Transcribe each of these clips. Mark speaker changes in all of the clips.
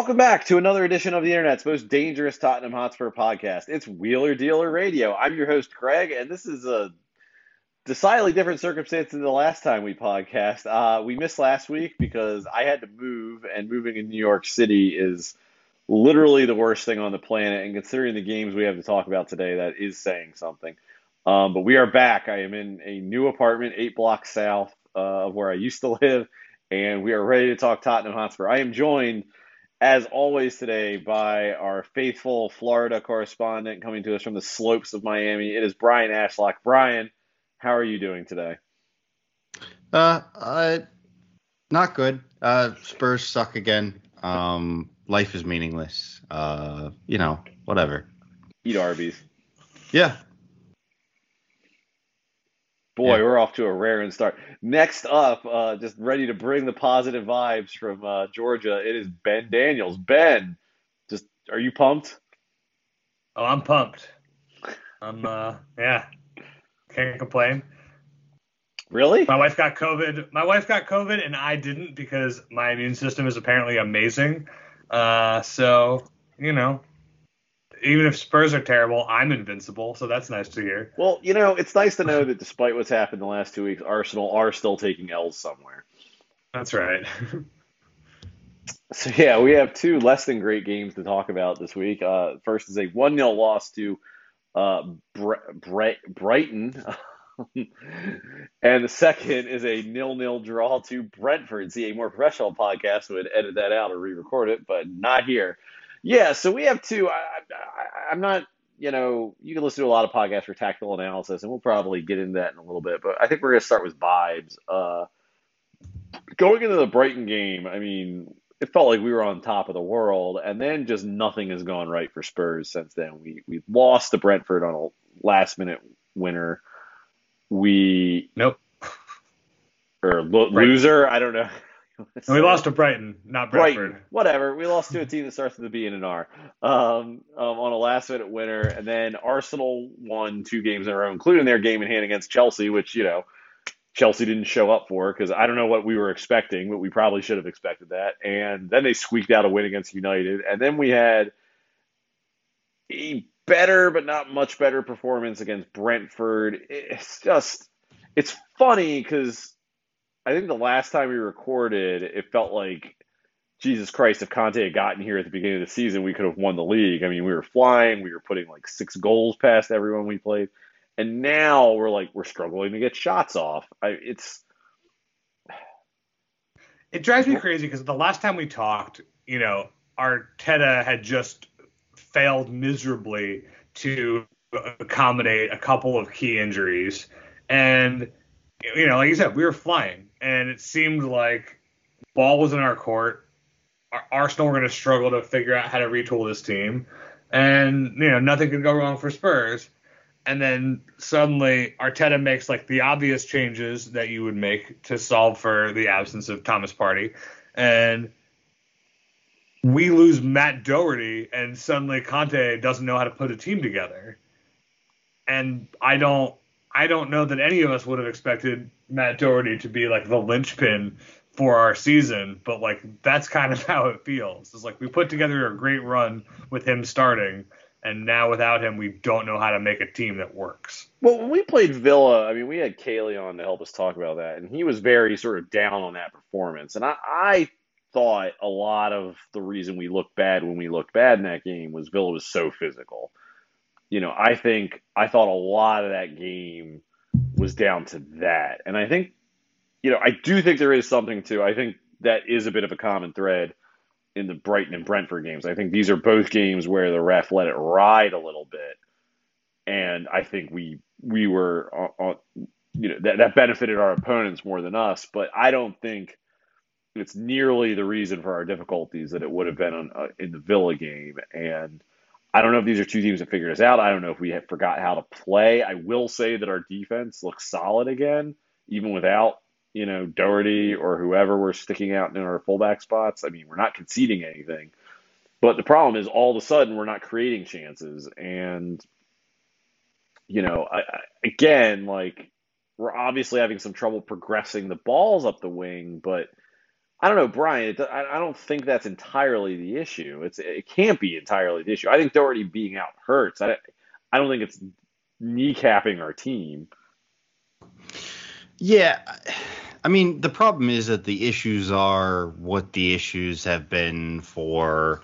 Speaker 1: Welcome back to another edition of the internet's most dangerous Tottenham Hotspur podcast. It's Wheeler Dealer Radio. I'm your host, Craig, and this is a decidedly different circumstance than the last time we podcast. Uh, we missed last week because I had to move, and moving in New York City is literally the worst thing on the planet. And considering the games we have to talk about today, that is saying something. Um, but we are back. I am in a new apartment, eight blocks south uh, of where I used to live, and we are ready to talk Tottenham Hotspur. I am joined as always today by our faithful Florida correspondent coming to us from the slopes of Miami. It is Brian Ashlock. Brian, how are you doing today?
Speaker 2: Uh, uh, not good. Uh, Spurs suck again. Um, life is meaningless. Uh, you know, whatever.
Speaker 1: Eat Arby's.
Speaker 2: Yeah.
Speaker 1: Boy,
Speaker 2: Yeah.
Speaker 1: we're off to a raring start. Next up, uh, just ready to bring the positive vibes from uh, Georgia. It is Ben Daniels. Ben, just are you pumped?
Speaker 3: Oh, I'm pumped. I'm uh yeah. Can't complain.
Speaker 1: Really?
Speaker 3: My wife got COVID. My wife got COVID and I didn't because my immune system is apparently amazing. Uh so, you know, even if Spurs are terrible, I'm invincible, so that's nice to hear.
Speaker 1: Well, you know, it's nice to know that despite what's happened the last two weeks, Arsenal are still taking L's somewhere.
Speaker 3: That's right.
Speaker 1: So yeah, we have two less than great games to talk about this week. Uh, first is a one 0 loss to uh, Bre- Bre- Brighton, and the second is a nil nil draw to Brentford. See, a more professional podcast would edit that out or re-record it, but not here. Yeah, so we have two. I, I, I'm not. You know, you can listen to a lot of podcasts for tactical analysis, and we'll probably get into that in a little bit. But I think we're going to start with vibes. Uh, going into the Brighton game, I mean, it felt like we were on top of the world, and then just nothing has gone right for Spurs since then. We we lost to Brentford on a last minute winner. We
Speaker 3: nope.
Speaker 1: or lo-
Speaker 3: Right.
Speaker 1: loser, I don't know.
Speaker 3: And we lost to Brighton, not Brentford.
Speaker 1: Brighton, whatever. We lost to a team that starts with a B and an R um, um, on a last minute winner, and then Arsenal won two games in a row, including their game in hand against Chelsea, which you know Chelsea didn't show up for because I don't know what we were expecting, but we probably should have expected that. And then they squeaked out a win against United, and then we had a better but not much better performance against Brentford. It's just it's funny because I think the last time we recorded, it felt like Jesus Christ, if Conte had gotten here at the beginning of the season, we could have won the league. I mean, we were flying, we were putting like six goals past everyone we played, and now we're like we're struggling to get shots off. I, it's
Speaker 3: It drives me crazy because the last time we talked, you know, Arteta had just failed miserably to accommodate a couple of key injuries. And, you know, like you said, we were flying. And it seemed like ball was in our court. Ar- Arsenal were going to struggle to figure out how to retool this team. And, you know, nothing could go wrong for Spurs. And then suddenly Arteta makes like the obvious changes that you would make to solve for the absence of Thomas Partey. And we lose Matt Doherty and suddenly Conte doesn't know how to put a team together. And I don't I don't know that any of us would have expected Matt Doherty to be like the linchpin for our season, but like that's kind of how it feels. It's like we put together a great run with him starting, and now without him, we don't know how to make a team that works.
Speaker 1: well when we played Villa. I mean, we had Kaylee on to help us talk about that, and he was very sort of down on that performance. And I, I thought a lot of the reason we looked bad when we looked bad in that game was Villa was so physical. You know, I think I thought a lot of that game was down to that. And I think, you know, I do think there is something to, I think that is a bit of a common thread in the Brighton and Brentford games. I think these are both games where the ref let it ride a little bit. And I think we, we were, on, uh, you know that that benefited our opponents more than us. But I don't think it's nearly the reason for our difficulties that it would have been on, uh, in the Villa game. And I don't know if these are two teams that figured us out. I don't know if we have forgot how to play. I will say that our defense looks solid again, even without you know Doherty or whoever we're sticking out in our fullback spots. I mean, we're not conceding anything. But the problem is, all of a sudden, we're not creating chances, and you know, I, I, again, like we're obviously having some trouble progressing the balls up the wing, but I don't know, Brian. It, I, don't think that's entirely the issue. It's it can't be entirely the issue. I think Doherty being out hurts. I I don't think it's kneecapping our team.
Speaker 2: Yeah. I mean, the problem is that the issues are what the issues have been for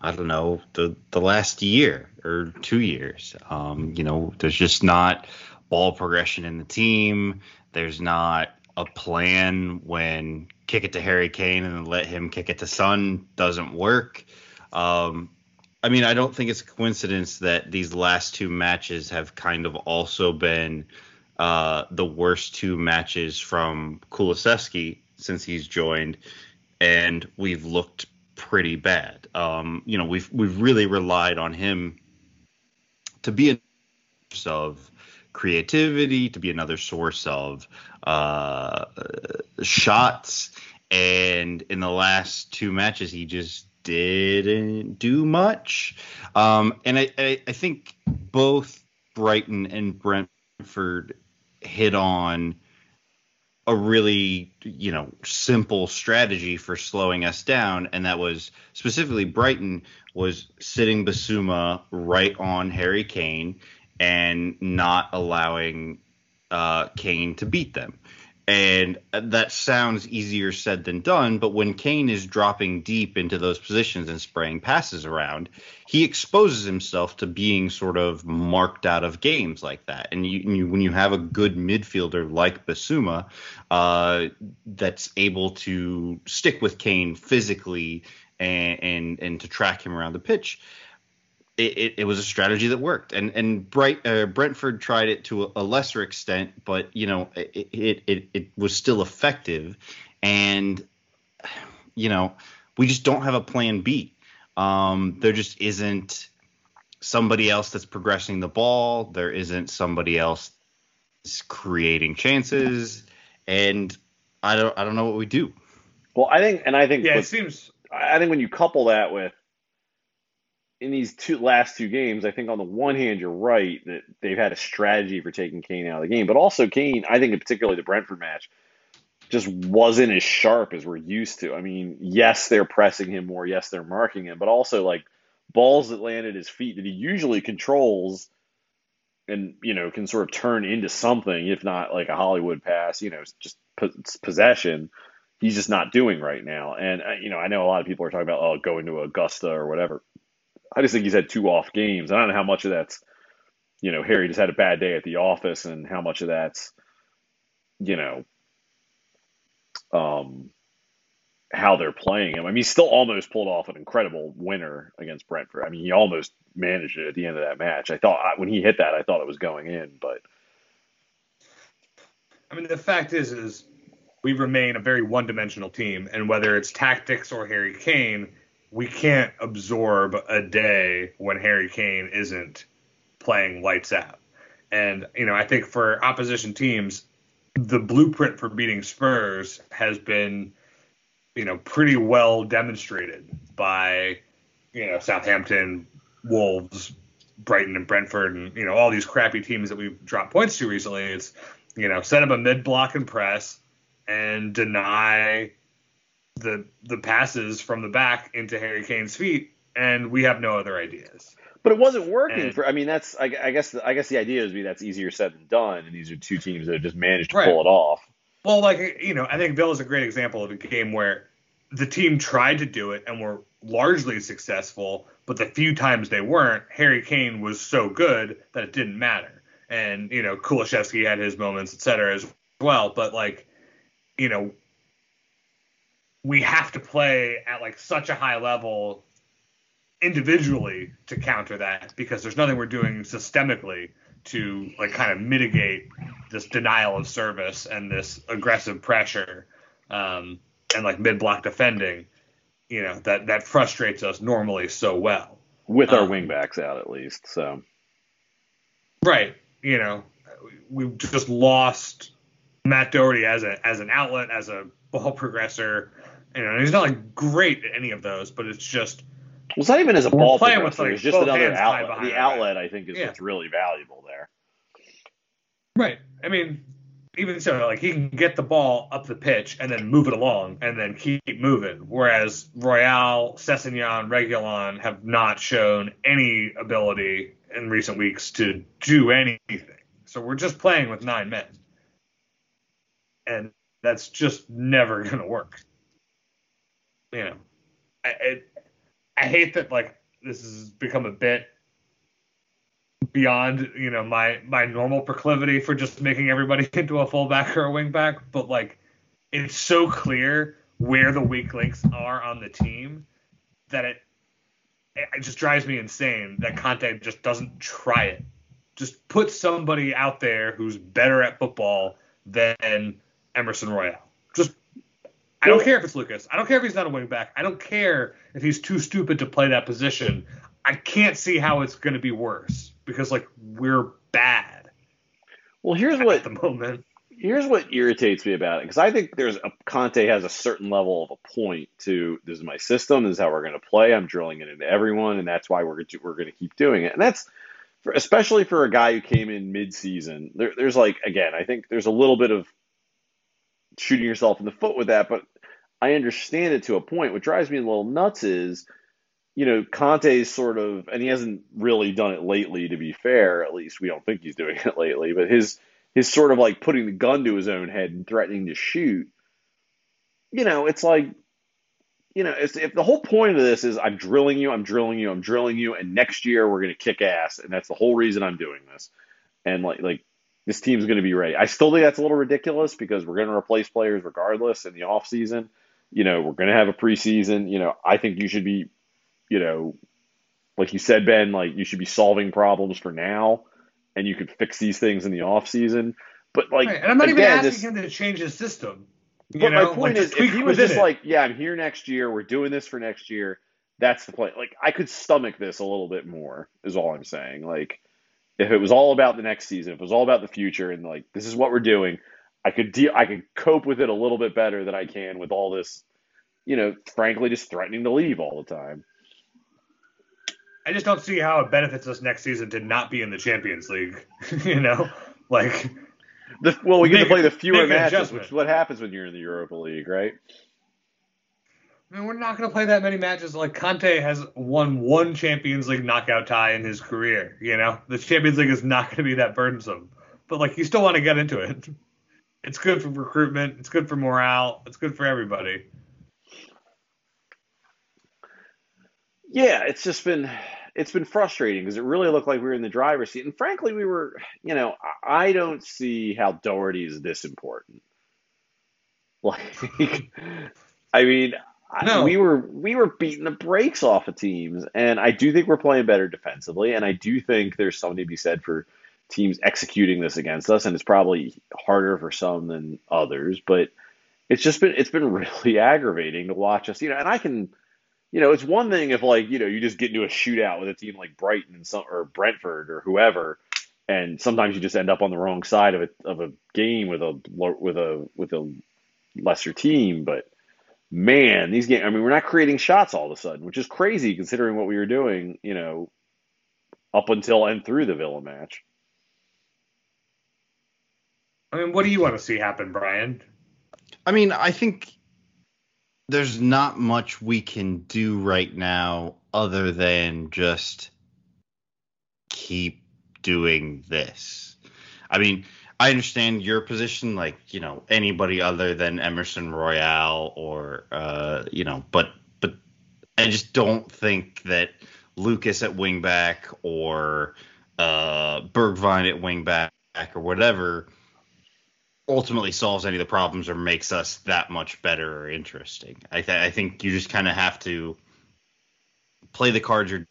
Speaker 2: I don't know the the last year or two years. Um, you know, there's just not ball progression in the team. There's not a plan when kick it to Harry Kane and let him kick it to Son doesn't work. Um, I mean, I don't think it's a coincidence that these last two matches have kind of also been uh, the worst two matches from Kulusevski since he's joined, and we've looked pretty bad. Um, you know, we've we've really relied on him to be a source of creativity, to be another source of uh, shots, and in the last two matches, he just didn't do much. Um, and I, I, I think both Brighton and Brentford hit on a really you know simple strategy for slowing us down and that was specifically Brighton was sitting Bissouma right on Harry Kane and not allowing uh, Kane to beat them and that sounds easier said than done, but when Kane is dropping deep into those positions and spraying passes around, he exposes himself to being sort of marked out of games like that. And you, you, when you have a good midfielder like Bissouma uh, that's able to stick with Kane physically and, and, and to track him around the pitch, it, it, it, was a strategy that worked, and and Bright uh, Brentford tried it to a, a, lesser extent, but you know it, it it it was still effective, and you know we just don't have a plan B. Um, there just isn't somebody else that's progressing the ball. There isn't somebody else creating chances, and I don't I don't know what we do.
Speaker 1: Well, I think, and I think,
Speaker 3: yeah, it seems.
Speaker 1: I think when you couple that with in these two last two games, I think on the one hand you're right that they've had a strategy for taking Kane out of the game, but also Kane, I think particularly the Brentford match, just wasn't as sharp as we're used to. I mean, yes, they're pressing him more, yes, they're marking him, but also like balls that land at his feet that he usually controls and you know can sort of turn into something, if not like a Hollywood pass, you know, just possession. He's just not doing right now, and uh, you know I know a lot of people are talking about oh going to Augusta or whatever I just think he's had two off games. I don't know how much of that's, you know, Harry just had a bad day at the office, and how much of that's, you know, um, how they're playing him. I mean, he still almost pulled off an incredible winner against Brentford. I mean, he almost managed it at the end of that match. I thought when he hit that, I thought it was going in, but.
Speaker 3: I mean, the fact is, is we remain a very one-dimensional team, and whether it's tactics or Harry Kane we can't absorb a day when Harry Kane isn't playing lights out. And, you know, I think for opposition teams, the blueprint for beating Spurs has been, you know, pretty well demonstrated by, you know, Southampton, Wolves, Brighton, and Brentford, and, you know, all these crappy teams that we've dropped points to recently. It's, you know, set up a mid block and press and deny the the passes from the back into Harry Kane's feet, and we have no other ideas.
Speaker 1: But it wasn't working and, for. I mean, that's I, I guess the, I guess the idea is be that's easier said than done, and these are two teams that have just managed to right. pull it off.
Speaker 3: Well, like you know, I think Villa is a great example of a game where the team tried to do it and were largely successful, but the few times they weren't, Harry Kane was so good that it didn't matter. And you know, Kulusevski had his moments, et cetera, as well. But like, you know, we have to play at like such a high level individually to counter that because there's nothing we're doing systemically to like kind of mitigate this denial of service and this aggressive pressure um, and like mid block defending. You know that that frustrates us normally so well
Speaker 1: with our
Speaker 3: Um,
Speaker 1: wingbacks out at least. So
Speaker 3: Right. You know, we've just lost Matt Doherty as a as an outlet, as a ball progressor. You know, he's not like great at any of those, but it's just
Speaker 1: well, it's not even as a ball
Speaker 3: playing with, like,
Speaker 1: it's just another outlet. The outlet, I think, is
Speaker 3: Yeah.
Speaker 1: what's really valuable there.
Speaker 3: right. I mean, even so, like he can get the ball up the pitch and then move it along and then keep moving. Whereas Royal, Sessegnon, Reguilón have not shown any ability in recent weeks to do anything. So we're just playing with nine men. And that's just never going to work. You know, I, I, I hate that, like, this has become a bit beyond you know my my normal proclivity for just making everybody into a fullback or a wingback, but like it's so clear where the weak links are on the team that it it just drives me insane that Conte just doesn't try it. Just put somebody out there who's better at football than Emerson Royal. I don't care if it's Lucas. I don't care if he's not a wingback. I don't care if he's too stupid to play that position. I can't see how it's going to be worse because like we're bad
Speaker 1: Well, here's
Speaker 3: at
Speaker 1: what
Speaker 3: the moment.
Speaker 1: here's what irritates me about it because I think there's a Conte has a certain level of a point to this is my system, this is how we're going to play. I'm drilling it into everyone, and that's why we're going to, we're going to keep doing it. And that's for, especially for a guy who came in mid-season. There, there's like again, I think there's a little bit of shooting yourself in the foot with that, but I understand it to a point. What drives me a little nuts is. You know, Conte's sort of, and he hasn't really done it lately, to be fair. At least we don't think he's doing it lately. But his his sort of like putting the gun to his own head and threatening to shoot. You know, it's like, you know, if the whole point of this is I'm drilling you, I'm drilling you, I'm drilling you, and next year we're gonna kick ass, and that's the whole reason I'm doing this, and like like this team's gonna be ready. I still think that's a little ridiculous because we're gonna replace players regardless in the off season. You know, we're gonna have a preseason. You know, I think you should be, you know, like you said, Ben, like you should be solving problems for now and you could fix these things in the off season. But like,
Speaker 3: Right, And I'm not even asking
Speaker 1: this-
Speaker 3: him to change his system.
Speaker 1: But
Speaker 3: know,
Speaker 1: my point
Speaker 3: like,
Speaker 1: is, if he was just
Speaker 3: it.
Speaker 1: like, yeah, I'm here next year, we're doing this for next year, that's the point. Like, I could stomach this a little bit more, is all I'm saying. Like, if it was all about the next season, if it was all about the future, and like this is what we're doing, I could deal, I could cope with it a little bit better than I can with all this, you know, frankly, just threatening to leave all the time.
Speaker 3: I just don't see how it benefits us next season to not be in the Champions League. you know, like
Speaker 1: The, well, we get to play the fewer matches, which is what happens when you're in the Europa League, right?
Speaker 3: I mean, we're not going to play that many matches. Like Conte has won one Champions League knockout tie in his career. You know, the Champions League is not going to be that burdensome. But like, you still want to get into it. It's good for recruitment. It's good for morale. It's good for everybody.
Speaker 1: Yeah, it's just been it's been frustrating because it really looked like we were in the driver's seat, and frankly, we were. You know, I don't see how Doherty is this important. Like, I mean, I-
Speaker 3: No.
Speaker 1: we were we were beating the brakes off of teams, and I do think we're playing better defensively, and I do think there's something to be said for teams executing this against us, and it's probably harder for some than others, but it's just been it's been really aggravating to watch us. You know, and I can you know, it's one thing if like you know you just get into a shootout with a team like Brighton and some or Brentford or whoever, and sometimes you just end up on the wrong side of a of a game with a with a with a lesser team. But man, these games. I mean, we're not creating shots all of a sudden, which is crazy considering what we were doing. You know, up until and through the Villa match.
Speaker 3: I mean, what do you want to see happen, Brian?
Speaker 2: I mean, I think there's not much we can do right now other than just keep doing this. I mean, I understand your position, like, you know, anybody other than Emerson Royal or, uh, you know, but, but I just don't think that Lucas at wingback or, uh, Bergwijn at wingback or whatever ultimately solves any of the problems or makes us that much better or interesting. I, th- I think you just kind of have to play the cards you're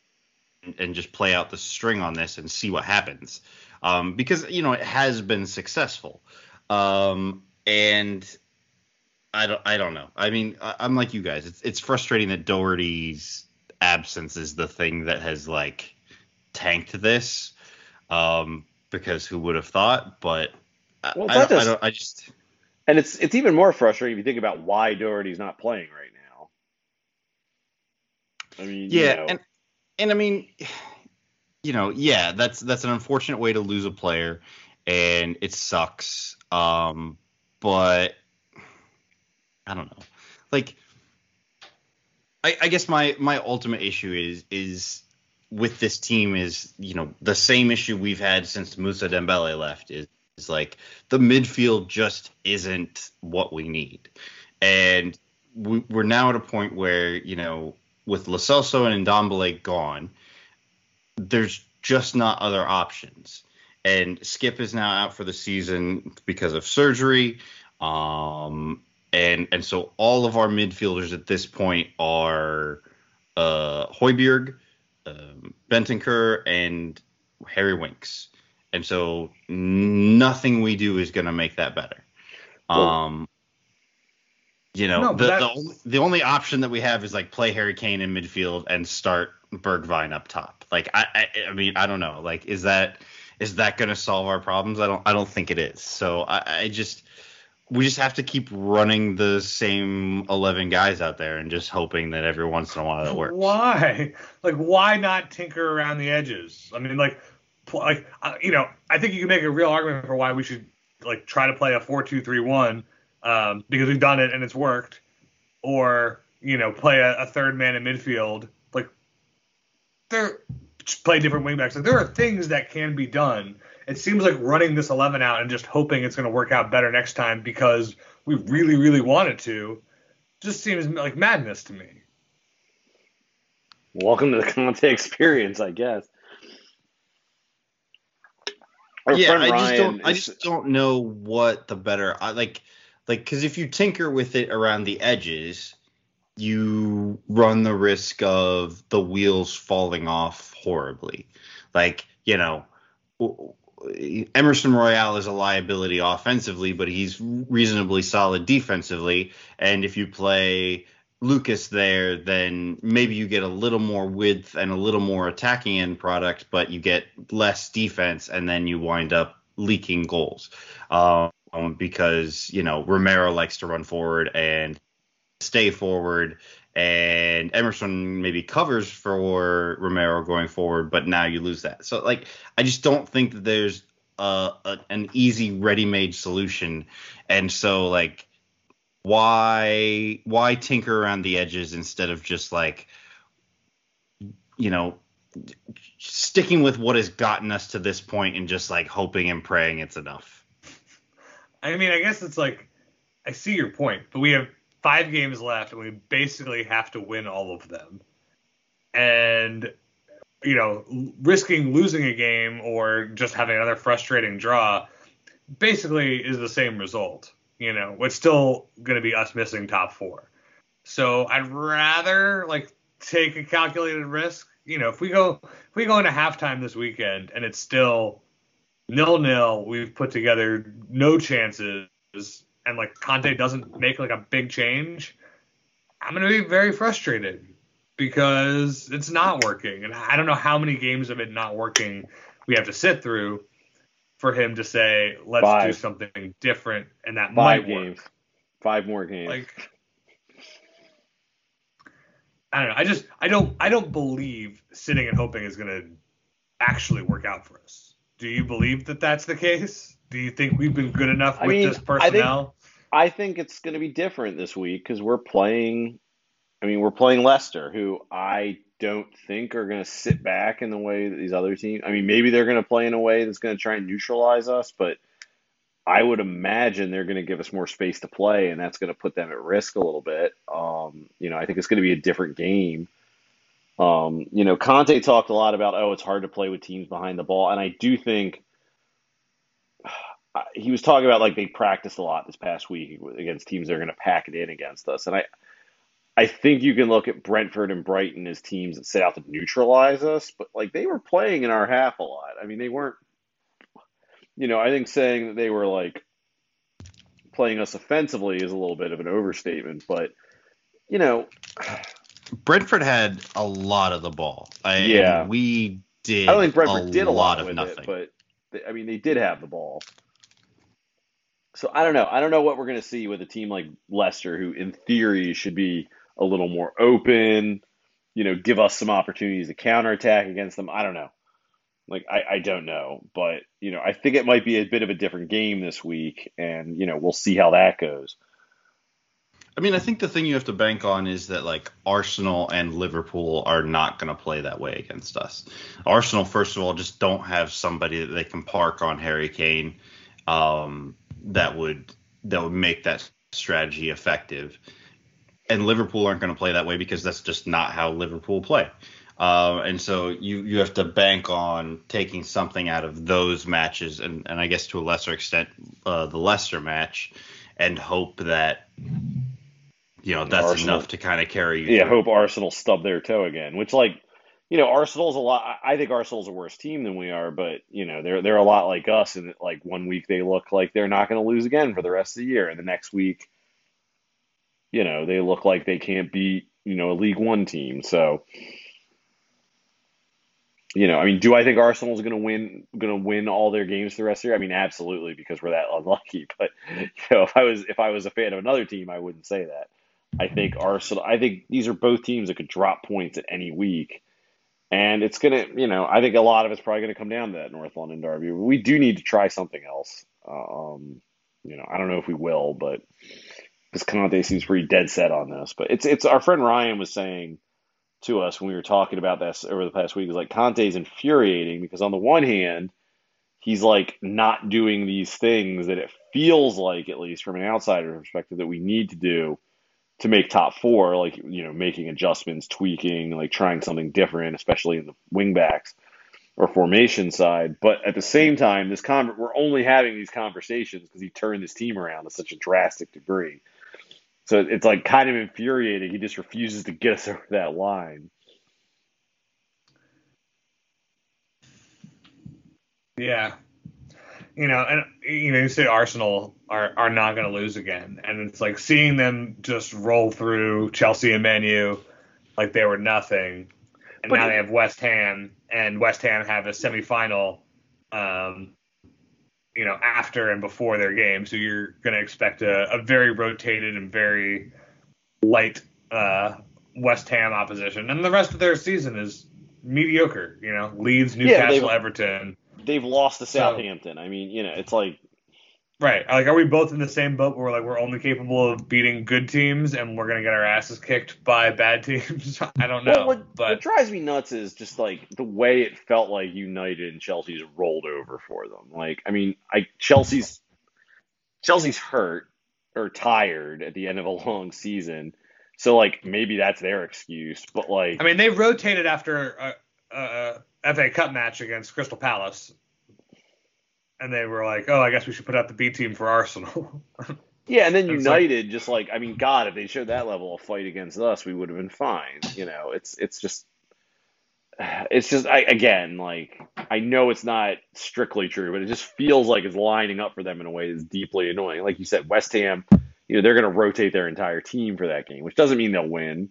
Speaker 2: and just play out the string on this and see what happens. Um, because you know it has been successful, um, and I don't I don't know. I mean I, I'm like you guys. It's it's frustrating that Doherty's absence is the thing that has like tanked this. Um, because who would have thought? But
Speaker 1: Well,
Speaker 2: I, don't, I
Speaker 1: just-
Speaker 2: don't. I just
Speaker 1: And it's it's even more frustrating if you think about why Doherty's not playing right now. I mean, you
Speaker 2: yeah,
Speaker 1: know,
Speaker 2: and and I mean, you know, yeah, that's that's an unfortunate way to lose a player, and it sucks. Um, but I don't know, like, I, I guess my my ultimate issue is is with this team is you know the same issue we've had since Mousa Dembele left is, is like the midfield just isn't what we need, and we, we're now at a point where you know with Lo Celso and Ndombele gone, there's just not other options. And Skipp is now out for the season because of surgery. Um, and and so all of our midfielders at this point are uh, Højbjerg, um, and Harry Winks. And so nothing we do is going to make that better.
Speaker 1: Well-
Speaker 2: Um, you know,
Speaker 3: No,
Speaker 2: the, the, only, the only option that we have is like play Harry Kane in midfield and start Bergwijn up top. Like I, I, I mean, I don't know. Like, is that is that going to solve our problems? I don't, I don't think it is. So I, I just, we just have to keep running the same eleven guys out there and just hoping that every once in a while it works.
Speaker 3: Why? Like, why not tinker around the edges? I mean, like, like you know, I think you can make a real argument for why we should like try to play a four-two-three-one um, because we've done it and it's worked, or you know, play a, a third man in midfield. Like, there, play different wingbacks. Like, there are things that can be done. It seems like running this eleven out and just hoping it's going to work out better next time because we really, really wanted to, just seems like madness to me.
Speaker 1: welcome to the Conte experience, I guess. Our
Speaker 2: yeah, I just don't. I just don't know what the better. I like, like, because if you tinker with it around the edges, you run the risk of the wheels falling off horribly. Like, you know, Emerson Royal is a liability offensively, but he's reasonably solid defensively. And if you play Lucas there, then maybe you get a little more width and a little more attacking end product, but you get less defense, and then you wind up leaking goals. Um, because you know Romero likes to run forward and stay forward, and Emerson maybe covers for Romero going forward, but now you lose that. So like, I just don't think that there's a, a, an easy ready-made solution, and so like why why tinker around the edges instead of just like you know sticking with what has gotten us to this point and just like hoping and praying it's enough
Speaker 3: I mean, I guess it's like I see your point, but we have five games left, and we basically have to win all of them. And you know, risking losing a game or just having another frustrating draw basically is the same result. You know, it's still going to be us missing top four. So I'd rather like take a calculated risk. You know, if we go if we go into halftime this weekend and it's still nil nil, we've put together no chances, and like Conte doesn't make like a big change, I'm gonna be very frustrated because it's not working, and I don't know how many games of it not working we have to sit through for him to say let's do something different, and that
Speaker 1: five
Speaker 3: might
Speaker 1: games,
Speaker 3: work.
Speaker 1: five more games.
Speaker 3: Like I don't know. I just I don't I don't believe sitting and hoping is gonna actually work out for us. Do you believe that that's the case? Do you think we've been good enough
Speaker 1: I
Speaker 3: with
Speaker 1: mean,
Speaker 3: this
Speaker 1: I think-
Speaker 3: personnel?
Speaker 1: I think it's going to be different this week because we're playing. I mean, we're playing Leicester, who I don't think are going to sit back in the way that these other teams. I mean, maybe they're going to play in a way that's going to try and neutralize us, but I would imagine they're going to give us more space to play, and that's going to put them at risk a little bit. Um, you know, I think it's going to be a different game. Um, you know, Conte talked a lot about, oh, it's hard to play with teams behind the ball, and I do think he was talking about like they practiced a lot this past week against teams that are going to pack it in against us, and I, I think you can look at Brentford and Brighton as teams that set out to neutralize us, but like they were playing in our half a lot. I mean, they weren't. You know, I think saying that they were like playing us offensively is a little bit of an overstatement, but you know,
Speaker 2: Brentford had a lot of the ball. I,
Speaker 1: Yeah.
Speaker 2: we did.
Speaker 1: I don't think Brentford
Speaker 2: a
Speaker 1: did a lot,
Speaker 2: of
Speaker 1: with
Speaker 2: nothing.
Speaker 1: it, but they, I mean, they did have the ball. So I don't know. I don't know what we're going to see with a team like Leicester, who in theory should be a little more open. You know, give us some opportunities to counterattack against them. I don't know. Like I, I don't know, but you know, I think it might be a bit of a different game this week, and you know, we'll see how that goes.
Speaker 2: I mean, I think the thing you have to bank on is that like Arsenal and Liverpool are not going to play that way against us. Arsenal, first of all, just don't have somebody that they can park on Harry Kane um, that would that would make that strategy effective. And Liverpool aren't going to play that way because that's just not how Liverpool play. Uh, and so you you have to bank on taking something out of those matches, and, and I guess to a lesser extent uh, the Leicester match, and hope that you know that's
Speaker 1: Arsenal.
Speaker 2: enough to kind of carry you.
Speaker 1: Yeah,
Speaker 2: through.
Speaker 1: hope Arsenal stub their toe again. Which, like, you know, Arsenal's a lot. I I think Arsenal's a worse team than we are, but you know, they're they're a lot like us. And like one week they look like they're not going to lose again for the rest of the year, and the next week, you know, they look like they can't beat you know a League One team. So, you know, I mean, do I think Arsenal's going to win going to win all their games the rest of the year? I mean, absolutely, because we're that unlucky. But you know, if I was if I was a fan of another team, I wouldn't say that. I think Arsenal. I think these are both teams that could drop points at any week, and it's gonna. You know, I think a lot of it's probably gonna come down to that North London derby. We do need to try something else. Um, you know, I don't know if we will, but because Conte seems pretty dead set on this. But it's it's our friend Ryan was saying to us when we were talking about this over the past week is like Conte's infuriating because on the one hand, he's like not doing these things that it feels like, at least from an outsider perspective, that we need to do to make top four, like you know, making adjustments, tweaking, like trying something different, especially in the wingbacks or formation side. But at the same time, this con- we're only having these conversations because he turned his team around to such a drastic degree. So it's like kind of infuriating. He just refuses to get us over that line.
Speaker 3: Yeah. You know, and you know, you say Arsenal are, are not going to lose again, and it's like seeing them just roll through Chelsea and Man U like they were nothing, and
Speaker 1: But
Speaker 3: now
Speaker 1: it-
Speaker 3: they have West Ham, and West Ham have a semifinal, um, you know, after and before their game, so you're going to expect a, a very rotated and very light uh, West Ham opposition, and the rest of their season is mediocre. You know, Leeds,
Speaker 1: Yeah,
Speaker 3: Newcastle,
Speaker 1: they've-
Speaker 3: Everton.
Speaker 1: They've lost to
Speaker 3: So-
Speaker 1: Southampton. I mean, you know, it's like
Speaker 3: Right. Like, are we both in the same boat where like we're only capable of beating good teams and we're gonna get our asses kicked by bad teams? I don't know.
Speaker 1: Well, what, what drives me nuts is just like the way it felt like United and Chelsea's rolled over for them. Like, I mean, I Chelsea's Chelsea's hurt or tired at the end of a long season, so like maybe that's their excuse. But like,
Speaker 3: I mean, they rotated after a, a FA Cup match against Crystal Palace, and they were like, "Oh, I guess we should put out the B team for Arsenal."
Speaker 1: yeah, and then
Speaker 3: like-
Speaker 1: United just like, I mean, God, if they showed that level of fight against us, we would have been fine. You know, it's it's just. It's just I, again like I know it's not strictly true, but it just feels like it's lining up for them in a way that's deeply annoying. Like you said, West Ham, you know, they're going to rotate their entire team for that game, which doesn't mean they'll win,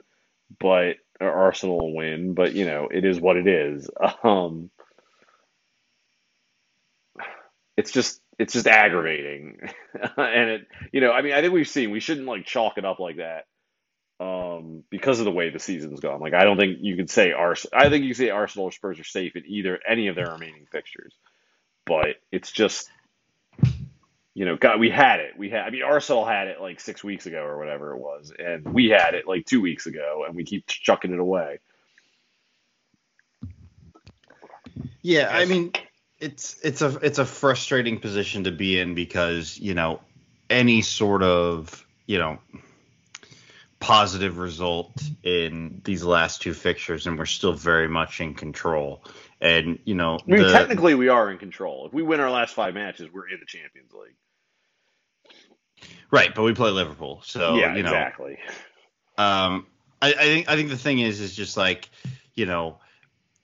Speaker 1: but or Arsenal will win, but you know, it is what it is. Um, it's just it's just aggravating, and it you know I mean I think we've seen we shouldn't like chalk it up like that um, because of the way the season's gone. Like I don't think you could say Ars. I think you could say Arsenal or Spurs are safe in either any of their remaining fixtures, but it's just you know, God, we had it. We had. I mean, Arsenal had it like six weeks ago or whatever it was, and we had it like two weeks ago, and we keep chucking it away.
Speaker 2: Yeah, I mean, it's it's a it's a frustrating position to be in because you know any sort of you know positive result in these last two fixtures, and we're still very much in control. And you know,
Speaker 1: I mean,
Speaker 2: the-
Speaker 1: technically, we are in control. If we win our last five matches, we're in the Champions League.
Speaker 2: right, but we play Liverpool, so
Speaker 1: yeah,
Speaker 2: you know,
Speaker 1: exactly.
Speaker 2: Um, I, I think I think the thing is is just like you know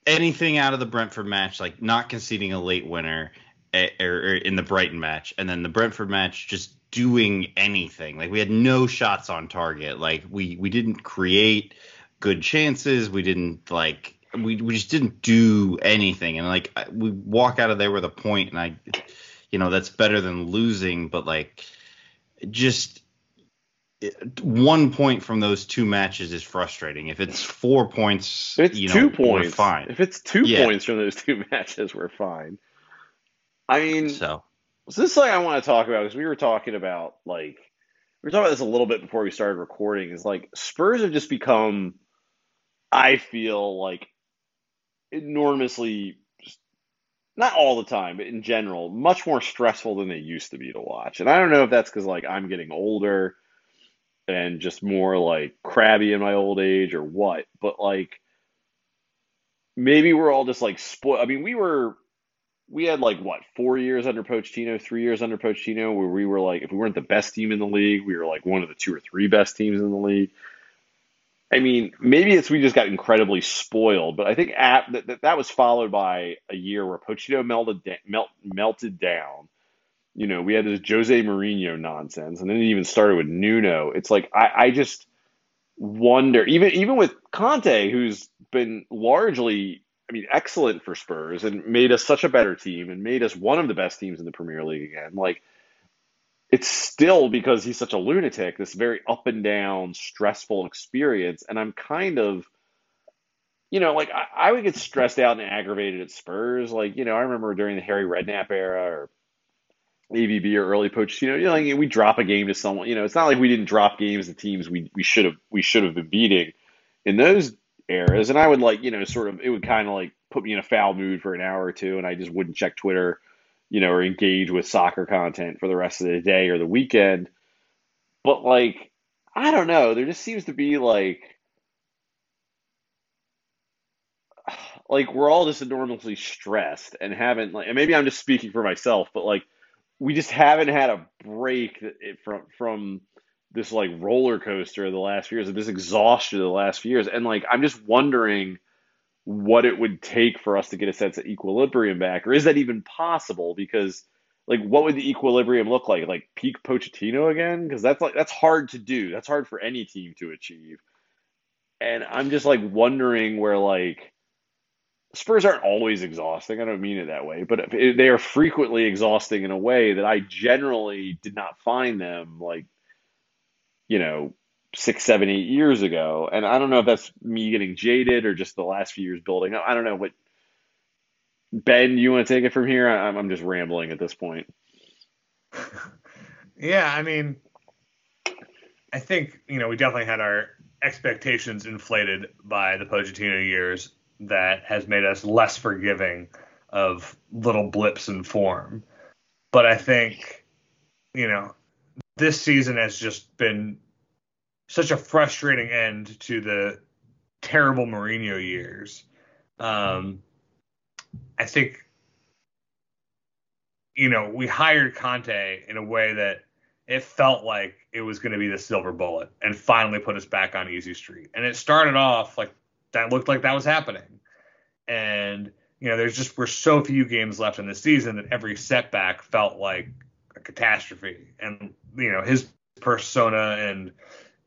Speaker 2: anything out of the Brentford match, like not conceding a late winner eh, or, in the Brighton match, and then the Brentford match just doing anything. Like we had no shots on target. Like we we didn't create good chances. We didn't like we we just didn't do anything. And like we walk out of there with a point, and I, you know, that's better than losing. But like just one point from those two matches is frustrating. If it's four points,
Speaker 1: If it's
Speaker 2: you know,
Speaker 1: 2
Speaker 2: we're
Speaker 1: points,
Speaker 2: fine.
Speaker 1: if it's two
Speaker 2: Yeah.
Speaker 1: points from those two matches, we're fine. I mean,
Speaker 2: So
Speaker 1: So this is something I want to talk about because we were talking about like we were talking about this a little bit before we started recording. Is like Spurs have just become, I feel like, enormously, not all the time, but in general, much more stressful than they used to be to watch. And I don't know if that's because like I'm getting older and just more like crabby in my old age or what, but like maybe we're all just like spoiled. I mean, we were we had like what four years under Pochettino, three years under Pochettino, where we were like, if we weren't the best team in the league, we were like one of the two or three best teams in the league. I mean, maybe it's we just got incredibly spoiled, but I think at, that, that was followed by a year where Pochettino melted melted down. You know, we had this Jose Mourinho nonsense, and then it even started with Nuno. It's like I, I just wonder, even even with Conte, who's been largely I mean, excellent for Spurs and made us such a better team and made us one of the best teams in the Premier League again. Like, it's still because he's such a lunatic, this very up and down, stressful experience. And I'm kind of, you know, like I, I would get stressed out and aggravated at Spurs. Like, you know, I remember during the Harry Redknapp era or AVB or early Pochettino, you know, like we drop a game to someone. You know, it's not like we didn't drop games to teams we we should have we should have been beating in those eras. And I would like, you know, sort of it would kind of like put me in a foul mood for an hour or two, and I just wouldn't check Twitter, you know, or engage with soccer content for the rest of the day or the weekend. But like, I don't know, there just seems to be like like we're all just enormously stressed and haven't like and maybe I'm just speaking for myself, but like we just haven't had a break from from this like roller coaster of the last few years, of this exhaustion of the last few years. And like I'm just wondering what it would take for us to get a sense of equilibrium back, or is that even possible? Because like what would the equilibrium look like? Like peak Pochettino again? Because that's like that's hard to do. That's hard for any team to achieve. And I'm just like wondering where like Spurs aren't always exhausting. I don't mean it that way, but they are frequently exhausting in a way that I generally did not find them like, you know, six, seven, eight years ago. And I don't know if that's me getting jaded or just the last few years building up. I don't know what. Ben, you want to take it from here? I'm, I'm just rambling at this point.
Speaker 3: Yeah, I mean, I think you know we definitely had our expectations inflated by the Pochettino years. That has made us less forgiving of little blips in form. But I think, you know, this season has just been such a frustrating end to the terrible Mourinho years. Um, I think, you know, we hired Conte in a way that it felt like it was going to be the silver bullet and finally put us back on easy street. And it started off like that looked like that was happening. And, you know, there's just were so few games left in the season that every setback felt like a catastrophe. And, you know, his persona and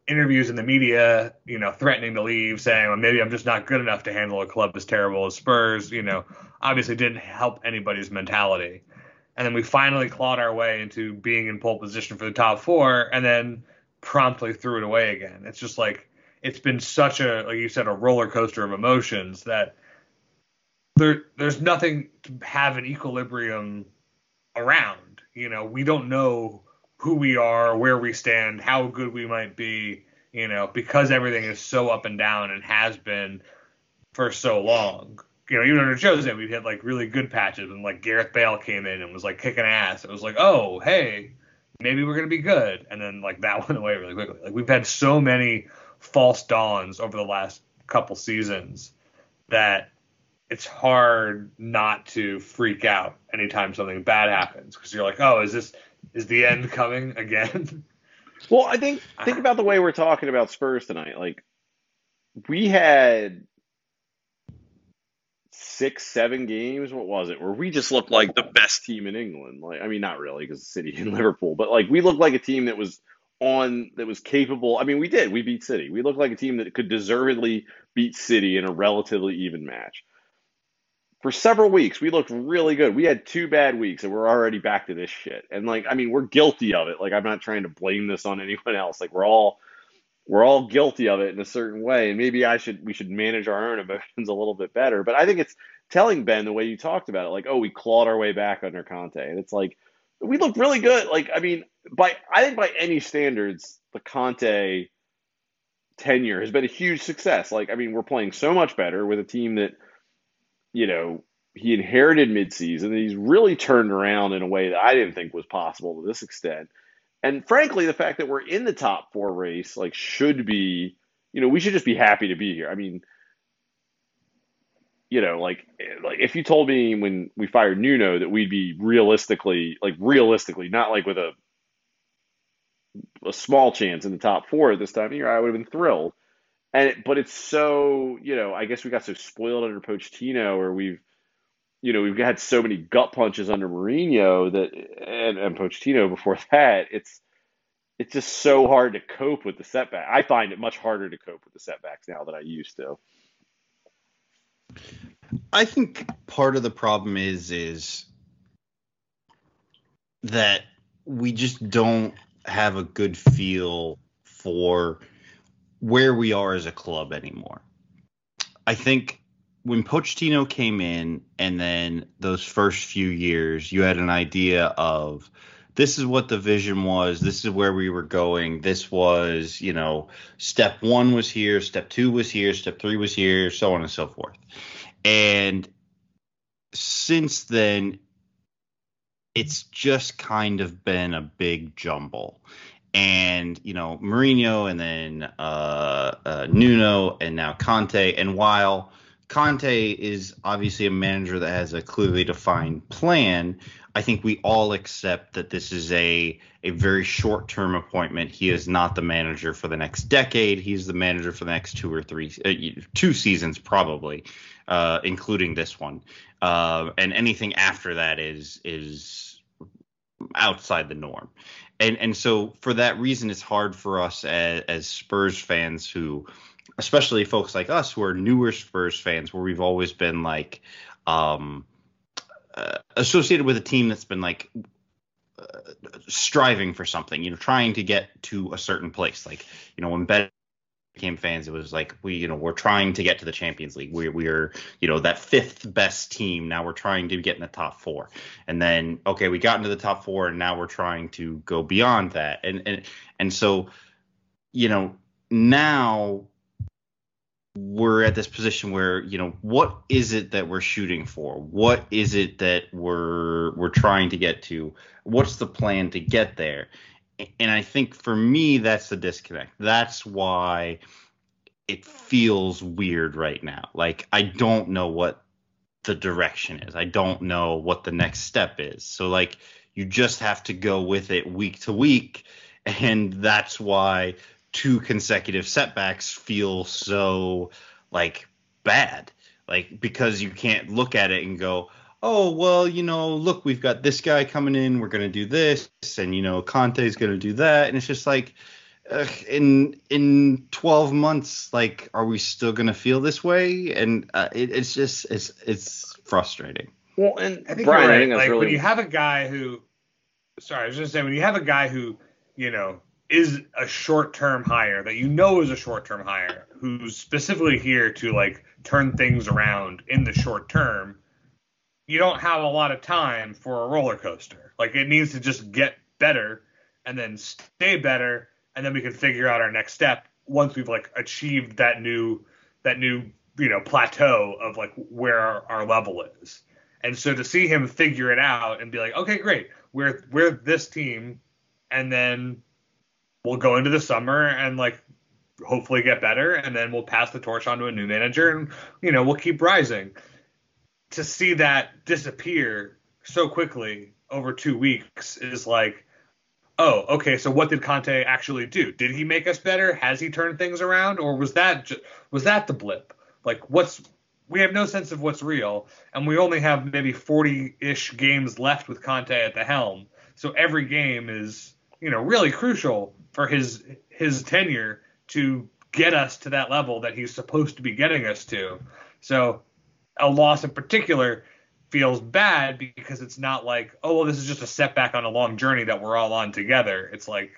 Speaker 3: interviews in the media, you know, threatening to leave, saying, well, maybe I'm just not good enough to handle a club as terrible as Spurs, you know, obviously didn't help anybody's mentality. And then we finally clawed our way into being in pole position for the top four and then promptly threw it away again. It's just like, it's been such a, like you said, a roller coaster of emotions that there, there's nothing to have an equilibrium around. You know, we don't know who we are, where we stand, how good we might be, you know, because everything is so up and down and has been for so long. You know, even under Jose, we've had like really good patches, and like Gareth Bale came in and was like kicking ass. It was like, oh, hey, maybe we're gonna be good, and then like that went away really quickly. Like we've had so many false dawns over the last couple seasons that it's hard not to freak out anytime something bad happens because you're like, oh, is this is the end coming again?
Speaker 1: Well, I think think about the way we're talking about Spurs tonight. Like we had six, seven games. What was it? Where we just looked like the best team in England. Like I mean, not really because City and Liverpool, but like we looked like a team that was on that was capable. I mean, we did. We beat City. We looked like a team that could deservedly beat City in a relatively even match. For several weeks, we looked really good. We had two bad weeks, and we're already back to this shit. And like, I mean, we're guilty of it. Like, I'm not trying to blame this on anyone else. Like, we're all we're all guilty of it in a certain way. And maybe I should we should manage our own emotions a little bit better. But I think it's telling Ben the way you talked about it. Like, oh, we clawed our way back under Conte, and it's like we look really good. Like, I mean, by I think by any standards, the Conte tenure has been a huge success. Like, I mean, we're playing so much better with a team that, you know, he inherited midseason. He's really turned around in a way that I didn't think was possible to this extent. And frankly, the fact that we're in the top four race, like, should be, you know, we should just be happy to be here. I mean, you know, like, like if you told me when we fired Nuno that we'd be realistically, like, realistically, not like with a a small chance in the top four at this time of year, I would have been thrilled. And it, but it's so you know, I guess we got so spoiled under Pochettino, or we've you know we've had so many gut punches under Mourinho that and, and Pochettino before that. It's it's just so hard to cope with the setback. I find it much harder to cope with the setbacks now than I used to.
Speaker 2: I think part of the problem is is that we just don't have a good feel for where we are as a club anymore. I think when Pochettino came in and then those first few years, you had an idea of this is what the vision was, this is where we were going, this was, you know, step one was here, step two was here, step three was here, so on and so forth. And since then, it's just kind of been a big jumble. And, you know, Mourinho and then uh, uh, Nuno and now Conte. And while Conte is obviously a manager that has a clearly defined plan, I think we all accept that this is a a very short term appointment. He is not the manager for the next decade. He's the manager for the next two or three, uh, two seasons probably, uh, including this one. Uh, and anything after that is is outside the norm. And and so for that reason, it's hard for us as, as Spurs fans who, especially folks like us who are newer Spurs fans, where we've always been like um, uh, associated with a team that's been like uh, striving for something, you know, trying to get to a certain place. Like, you know, when Ben became fans, it was like we, you know, we're trying to get to the Champions League. We we are, you know, that fifth best team. Now we're trying to get in the top four. And then okay, we got into the top four, and now we're trying to go beyond that. And and and so, you know, now we're at this position where you know what is it that we're shooting for? What is it that we're we're trying to get to? What's the plan to get there? And i think for me that's the disconnect. That's why it feels weird right now. Like i don't know what the direction is. I don't know what the next step is. So like you just have to go with it week to week and that's why two consecutive setbacks feel so like bad. Like because you can't look at it and go oh well you know look we've got this guy coming in we're going to do this and you know conte's going to do that. And it's just like uh, in in 12 months like are we still going to feel this way? And uh, it, it's just it's it's frustrating.
Speaker 1: Well and
Speaker 3: I think
Speaker 1: Brian,
Speaker 3: you're
Speaker 1: I
Speaker 3: right.
Speaker 1: think that's
Speaker 3: like
Speaker 1: really
Speaker 3: when you have a guy who, sorry, I was just saying when you have a guy who, you know, is a short-term hire that you know is a short-term hire who's specifically here to like turn things around in the short term. You don't have a lot of time for a roller coaster. Like it needs to just get better and then stay better, and then we can figure out our next step once we've like achieved that new that new you know plateau of like where our, our level is. And so to see him figure it out and be like, okay, great, we're we're this team, and then we'll go into the summer and like hopefully get better, and then we'll pass the torch on to a new manager, and you know we'll keep rising. To see that disappear so quickly over two weeks is like, oh, okay, so what did Conte actually do? Did he make us better? Has he turned things around, or was that ju- was that the blip? Like, what's we have no sense of what's real, and we only have maybe 40-ish games left with Conte at the helm. So every game is, you know, really crucial for his his tenure to get us to that level that he's supposed to be getting us to. So a loss in particular feels bad because it's not like, oh well, this is just a setback on a long journey that we're all on together. It's like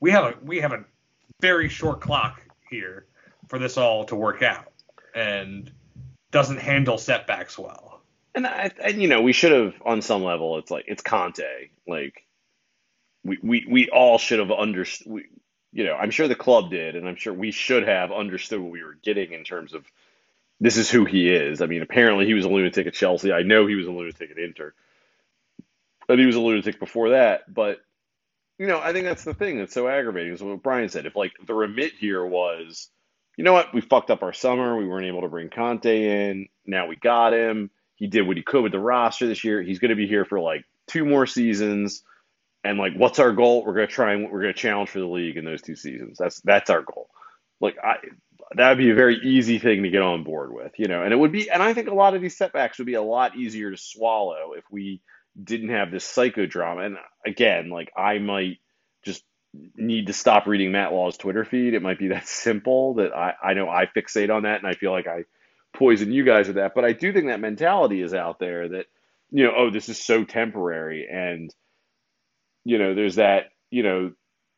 Speaker 3: we have a we have a very short clock here for this all to work out, and doesn't handle setbacks well.
Speaker 1: And I, and you know, we should have on some level. It's like it's Conte. Like we we we all should have understood. You know, I'm sure the club did, and I'm sure we should have understood what we were getting in terms of this is who he is. I mean, apparently he was a lunatic at Chelsea. I know he was a lunatic at Inter, but he was a lunatic before that. But you know, I think that's the thing that's so aggravating. Is what Brian said. If like the remit here was, you know what, we fucked up our summer. We weren't able to bring Conte in. Now we got him. He did what he could with the roster this year. He's going to be here for like two more seasons. And like, what's our goal? We're going to try and we're going to challenge for the league in those two seasons. That's that's our goal. Like I, that would be a very easy thing to get on board with, you know. And it would be, and I think a lot of these setbacks would be a lot easier to swallow if we didn't have this psychodrama. And again, like I might just need to stop reading Matt Law's Twitter feed. It might be that simple that I, I know I fixate on that and I feel like I poison you guys with that. But I do think that mentality is out there that, you know, oh, this is so temporary. And, you know, there's that, you know,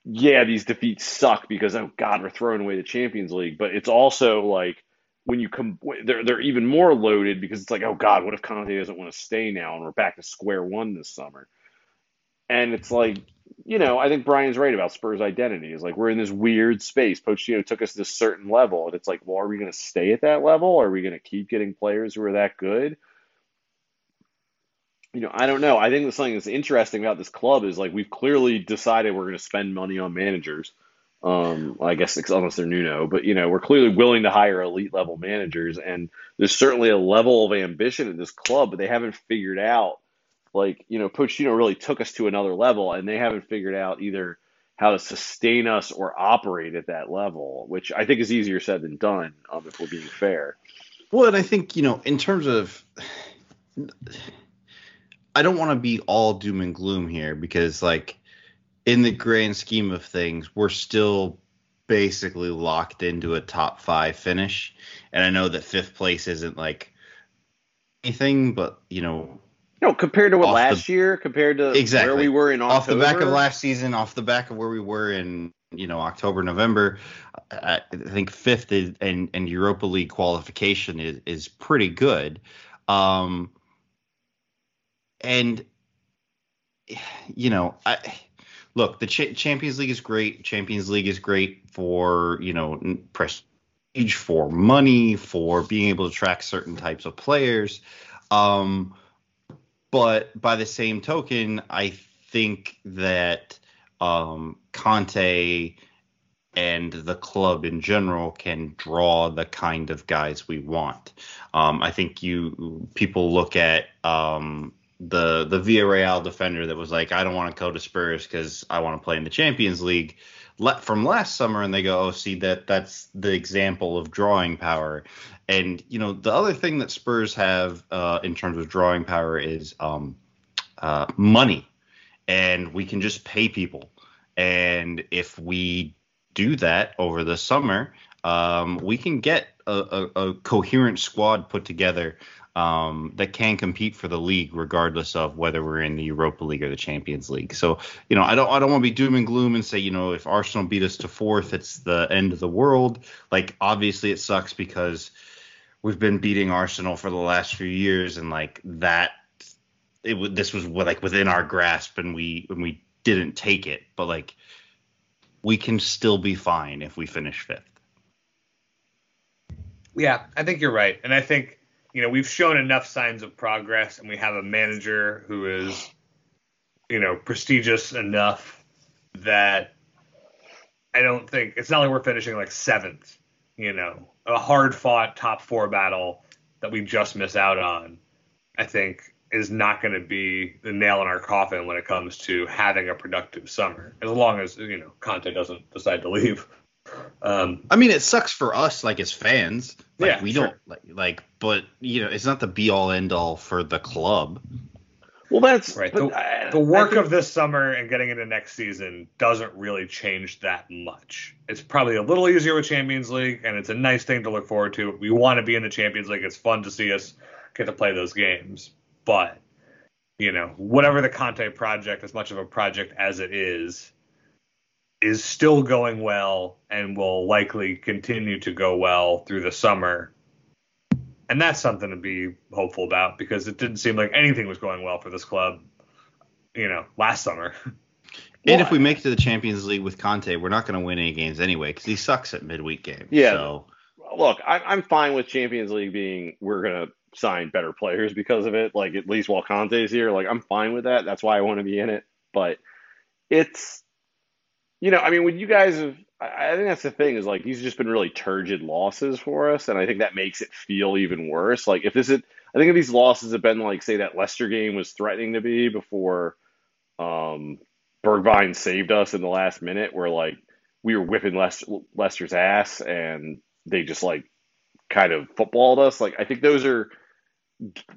Speaker 1: yeah, these defeats suck because, oh, God, we're throwing away the Champions League. But it's also like, when you come, they're, they're even more loaded because it's like, oh, God, what if Conte doesn't want to stay now and we're back to square one this summer? And it's like, you know, I think Brian's right about Spurs' identity. Is like we're in this weird space. Pochettino took us to a certain level, and it's like, well, are we going to stay at that level? Are we going to keep getting players who are that good? You know, I don't know. I think the something that's interesting about this club is like we've clearly decided we're going to spend money on managers. Um, I guess it's unless they're Nuno, but you know, we're clearly willing to hire elite level managers, and there's certainly a level of ambition in this club, but they haven't figured out like you know Pochettino really took us to another level, and they haven't figured out either how to sustain us or operate at that level, which I think is easier said than done. Um, if we're being fair.
Speaker 2: Well, and I think you know, in terms of, I don't want to be all doom and gloom here because, like, in the grand scheme of things, we're still basically locked into a top five finish, and I know that fifth place isn't like anything, but you know,
Speaker 1: no, compared to what last the, year, compared to
Speaker 2: exactly.
Speaker 1: where we were in October.
Speaker 2: Off the back of last season, off the back of where we were in, you know, October, November, I think fifth is, and, and Europa League qualification is, is pretty good. Um, and, you know, I look, the Ch- Champions League is great. Champions League is great for, you know, prestige, for money, for being able to track certain types of players. Um, but by the same token, I think that um, Conte and the club in general can draw the kind of guys we want. Um, I think you people look at um, the the Villarreal defender that was like, I don't want to go to Spurs because I want to play in the Champions League from last summer, and they go, oh, see that that's the example of drawing power. And you know, the other thing that Spurs have uh, in terms of drawing power is um, uh, money, and we can just pay people. And if we do that over the summer, um, we can get a, a, a, coherent squad put together um, that can compete for the league, regardless of whether we're in the Europa League or the Champions League. So, you know, I don't I don't want to be doom and gloom and say, you know, if Arsenal beat us to fourth, it's the end of the world. Like, obviously, it sucks because we've been beating Arsenal for the last few years, and like that, it this was like within our grasp, and we and we didn't take it, but like we can still be fine if we finish fifth.
Speaker 3: Yeah, I think you're right, and I think you know we've shown enough signs of progress, and we have a manager who is you know prestigious enough that I don't think it's not like we're finishing like seventh, you know, a hard fought top four battle that we just miss out on, I think is not going to be the nail in our coffin when it comes to having a productive summer, as long as you know Conte doesn't decide to leave. Um,
Speaker 2: I mean, it sucks for us, like as fans. Like,
Speaker 3: Yeah,
Speaker 2: we
Speaker 3: sure.
Speaker 2: don't like, like, but you know, it's not the be all end all for the club.
Speaker 1: Well, that's
Speaker 3: right.
Speaker 1: but
Speaker 3: The,
Speaker 1: I-
Speaker 3: the work
Speaker 1: think-
Speaker 3: of this summer and getting into next season doesn't really change that much. It's probably a little easier with Champions League, and it's a nice thing to look forward to. We want to be in the Champions League. It's fun to see us get to play those games. But, you know, whatever the Conte project, as much of a project as it is, is still going well and will likely continue to go well through the summer. And that's something to be hopeful about because it didn't seem like anything was going well for this club, you know, last summer.
Speaker 2: And
Speaker 1: Well,
Speaker 2: if we make it to the Champions League with Conte, we're not going to win any games anyway because he sucks at midweek games.
Speaker 1: Yeah.
Speaker 2: So
Speaker 1: look, I, I'm fine with Champions League being we're gonna sign better players because of it. Like at least while Conte's here, like I'm fine with that. That's why I want to be in it. But it's, you know, I mean, when you guys have, I, think that's the thing is like these have just been really turgid losses for us, and I think that makes it feel even worse. Like if this is, I think if these losses have been like say that Leicester game was threatening to be before, um, Bergwijn saved us in the last minute, where like we were whipping Leicester, Leicester's ass and they just like kind of footballed us. Like I think those are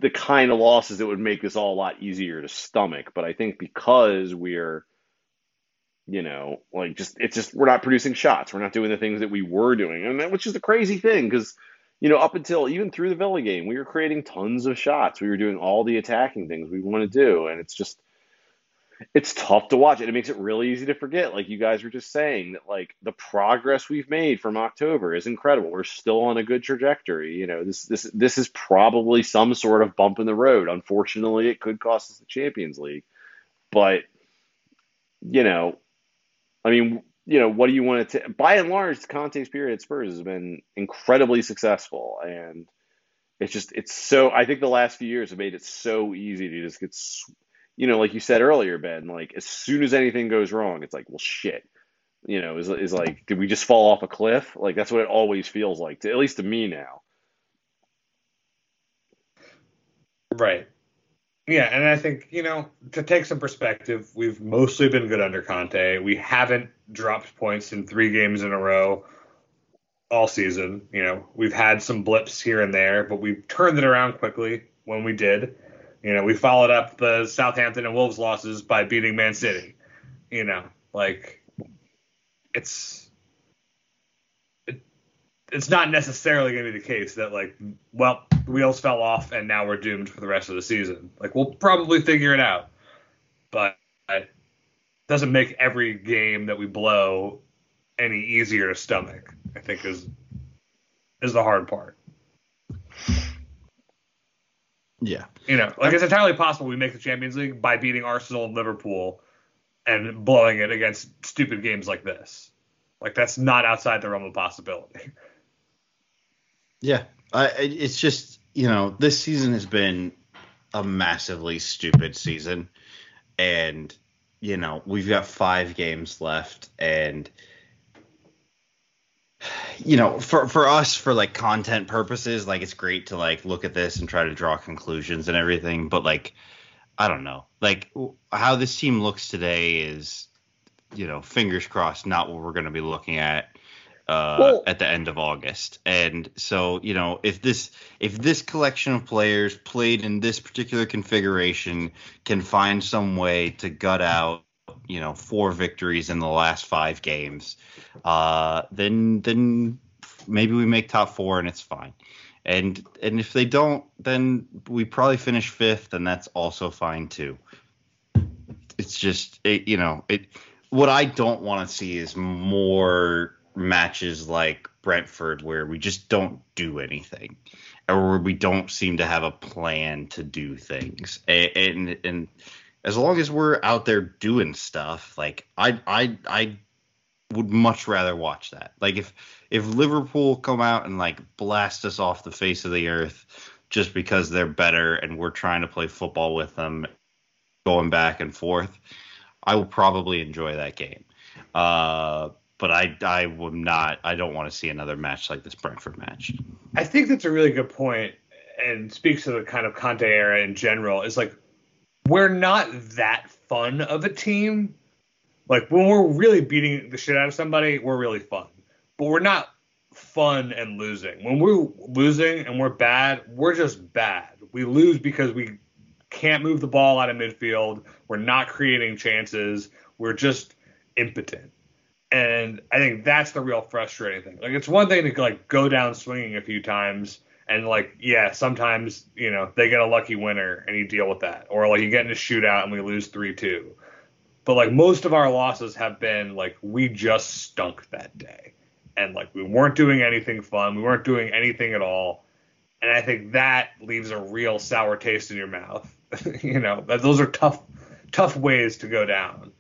Speaker 1: the kind of losses that would make this all a lot easier to stomach. But I think because we're, you know, like just it's just we're not producing shots. We're not doing the things that we were doing, and that which is the crazy thing because. You know, up until even through the Villa game, we were creating tons of shots. We were doing all the attacking things we want to do, and it's just it's tough to watch. And it makes it really easy to forget, like you guys were just saying, that like the progress we've made from October is incredible. We're still on a good trajectory. You know, this this this is probably some sort of bump in the road. Unfortunately, it could cost us the Champions League. But you know, I mean, you know, what do you want to? By and large, Conte's period at Spurs has been incredibly successful, and it's just it's so. I think the last few years have made it so easy to just get you know, like you said earlier, Ben, like as soon as anything goes wrong, it's like, well, shit. You know, is is like, did we just fall off a cliff? Like that's what it always feels like, to, at least to me now.
Speaker 3: Right. Yeah, and I think, you know, to take some perspective, we've mostly been good under Conte. We haven't dropped points in three games in a row all season. You know, we've had some blips here and there, but we've turned it around quickly when we did. You know, we followed up the Southampton and Wolves losses by beating Man City. You know, like it's it, it's not necessarily going to be the case that like, well, the wheels fell off and now we're doomed for the rest of the season. Like we'll probably figure it out, but it doesn't make every game that we blow any easier to stomach. I think is is the hard part.
Speaker 2: yeah,
Speaker 3: You know, like it's entirely possible we make the Champions League by beating Arsenal and Liverpool and blowing it against stupid games like this. Like that's not outside the realm of possibility.
Speaker 2: yeah. I, it's just you know this season has been a massively stupid season, and you know we've got five games left, and you know for for us for like content purposes, like it's great to like look at this and try to draw conclusions and everything, but like I don't know, like how this team looks today is you know fingers crossed not what we're going to be looking at uh,
Speaker 1: Well-
Speaker 2: at the end of August. And so, you know, if this if this collection of players played in this particular configuration can find some way to gut out, you know, four victories in the last five games, uh, then then maybe we make top four and it's fine. And and if they don't, then we probably finish fifth, and that's also fine too. It's just it, you know it. What I don't want to see is more matches like Brentford where we just don't do anything, or where we don't seem to have a plan to do things. And and, and as long as we're out there doing stuff, like I I I would much rather watch that. Like if if Liverpool come out and like blast us off the face of the earth just because they're better and we're trying to play football with them, going back and forth, I will probably enjoy that game. Uh, but I I would not. I don't want to see another match like this Brentford match.
Speaker 3: I think that's a really good point, and speaks to the kind of Conte era in general is like we're not that fun of a team. Like when we're really beating the shit out of somebody, we're really fun. But we're not fun and losing. When we're losing and we're bad, we're just bad. We lose because we can't move the ball out of midfield. We're not creating chances. We're just impotent. And I think that's the real frustrating thing. Like it's one thing to like go down swinging a few times and like yeah, sometimes you know they get a lucky winner and you deal with that, or like you get in a shootout and we lose three two. But like most of our losses have been like we just stunk that day, and like we weren't doing anything fun, we weren't doing anything at all, and I think that leaves a real sour taste in your mouth. you know, those are tough tough ways to go down.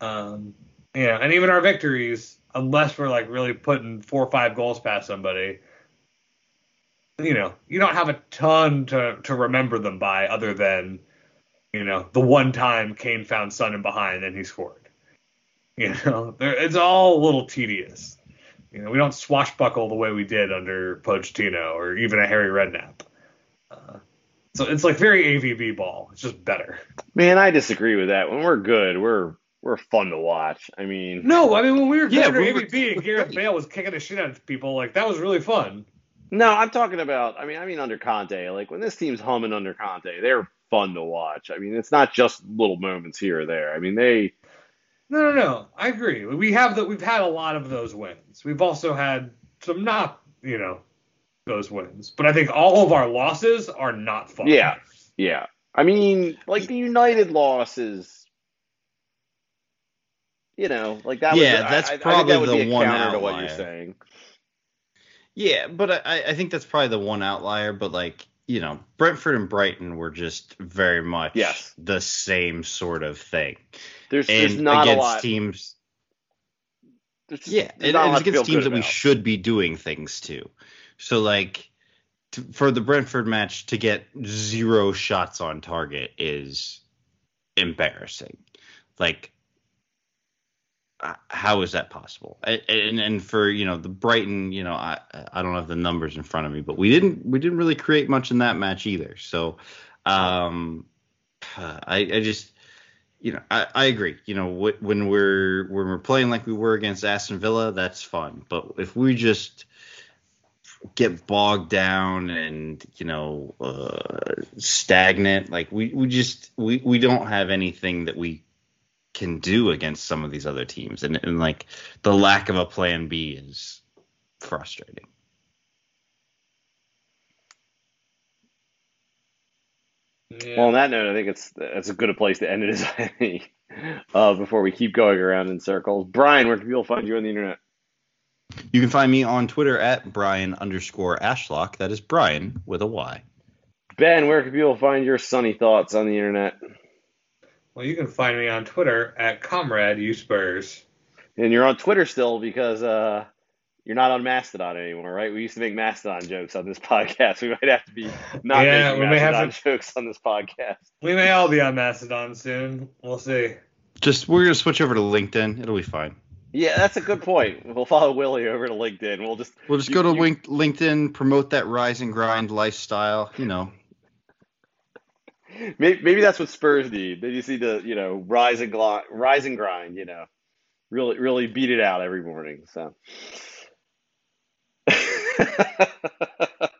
Speaker 3: Um, yeah, and even our victories, unless we're like really putting four or five goals past somebody, you know, you don't have a ton to to remember them by other than, you know, the one time Kane found Son in behind and he scored. You know, it's all a little tedious. You know, we don't swashbuckle the way we did under Pochettino or even a Harry Redknapp. Uh, so it's like very AVB ball. It's just better.
Speaker 1: Man, I disagree with that. When we're good, we're we're fun to watch. I mean,
Speaker 3: No, I mean when we were
Speaker 2: Yeah,
Speaker 3: under
Speaker 2: we were-
Speaker 3: AVB and Gareth Bale was kicking the shit out of people, like that was really fun.
Speaker 1: no, I'm talking about. I mean, I mean under Conte. Like when this team's humming under Conte, they're fun to watch. I mean, it's not just little moments here or there. I mean, they.
Speaker 3: No, no, no. I agree. We have that. We've had a lot of those wins. We've also had some not, you know, those wins. But I think all of our losses are not fun.
Speaker 1: Yeah, yeah. I mean, like the United losses. You know, like that.
Speaker 2: Yeah,
Speaker 1: was,
Speaker 2: that's
Speaker 1: I, I
Speaker 2: probably
Speaker 1: that would
Speaker 2: the
Speaker 1: a
Speaker 2: one
Speaker 1: counter to what you're
Speaker 2: outlier.
Speaker 1: saying.
Speaker 2: Yeah, but I, I think that's probably the one outlier. But like, you know, Brentford and Brighton were just very much
Speaker 1: Yes.
Speaker 2: the same sort of thing.
Speaker 1: There's, there's
Speaker 2: And
Speaker 1: not a
Speaker 2: against
Speaker 1: lot.
Speaker 2: teams,
Speaker 1: there's just-
Speaker 2: yeah,
Speaker 1: there's
Speaker 2: and,
Speaker 1: not
Speaker 2: against teams that we should be doing things to. So like, to, for the Brentford match to get zero shots on target is embarrassing. Like, how is that possible? And and for you know the Brighton, you know I I don't have the numbers in front of me, but we didn't we didn't really create much in that match either. So, um, I I just you know I, I agree. You know when we're when we're playing like we were against Aston Villa, that's fun. But if we just get bogged down and you know uh, stagnant, like we we just we we don't have anything that we can do against some of these other teams and, and like the lack of a plan B is frustrating.
Speaker 3: Yeah.
Speaker 1: Well, on that note, I think it's that's as good a place to end it as any. Uh, before we keep going around in circles, Brian, where can people find you on the internet?
Speaker 2: You can find me on Twitter at Brian underscore Ashlock. That is Brian with a Y.
Speaker 1: Ben, where can people find your sunny thoughts on the internet?
Speaker 3: Well, you can find me on Twitter at Comrade U Spurs.
Speaker 1: And you're on Twitter still because uh, you're not on Mastodon anymore, right? We used to make Mastodon jokes on this podcast. We might have to be not
Speaker 3: Yeah,
Speaker 1: making
Speaker 3: we may have
Speaker 1: Mastodon
Speaker 3: to-
Speaker 1: jokes on this podcast.
Speaker 3: We may all be on Mastodon soon. We'll see.
Speaker 2: Just we're gonna switch over to LinkedIn. It'll be fine.
Speaker 1: Yeah, that's a good point. We'll follow Willie over to LinkedIn. We'll just
Speaker 2: We'll just
Speaker 1: You-
Speaker 2: go to
Speaker 1: you-
Speaker 2: LinkedIn, promote that rise and grind lifestyle. You know,
Speaker 1: maybe, maybe that's what Spurs need. They just need to, you know, rise and gl- rise and grind. You know, really, really beat it out every morning. So.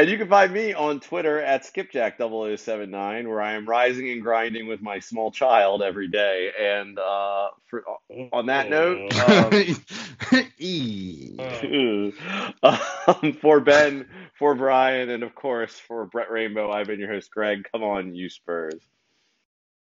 Speaker 1: And you can find me on Twitter at skipjack0079, where I am rising and grinding with my small child every day. And uh, for, on that note, um, um, for Ben, for Brian, and of course for Brett Rainbow, I've been your host, Greg. Come on, you Spurs.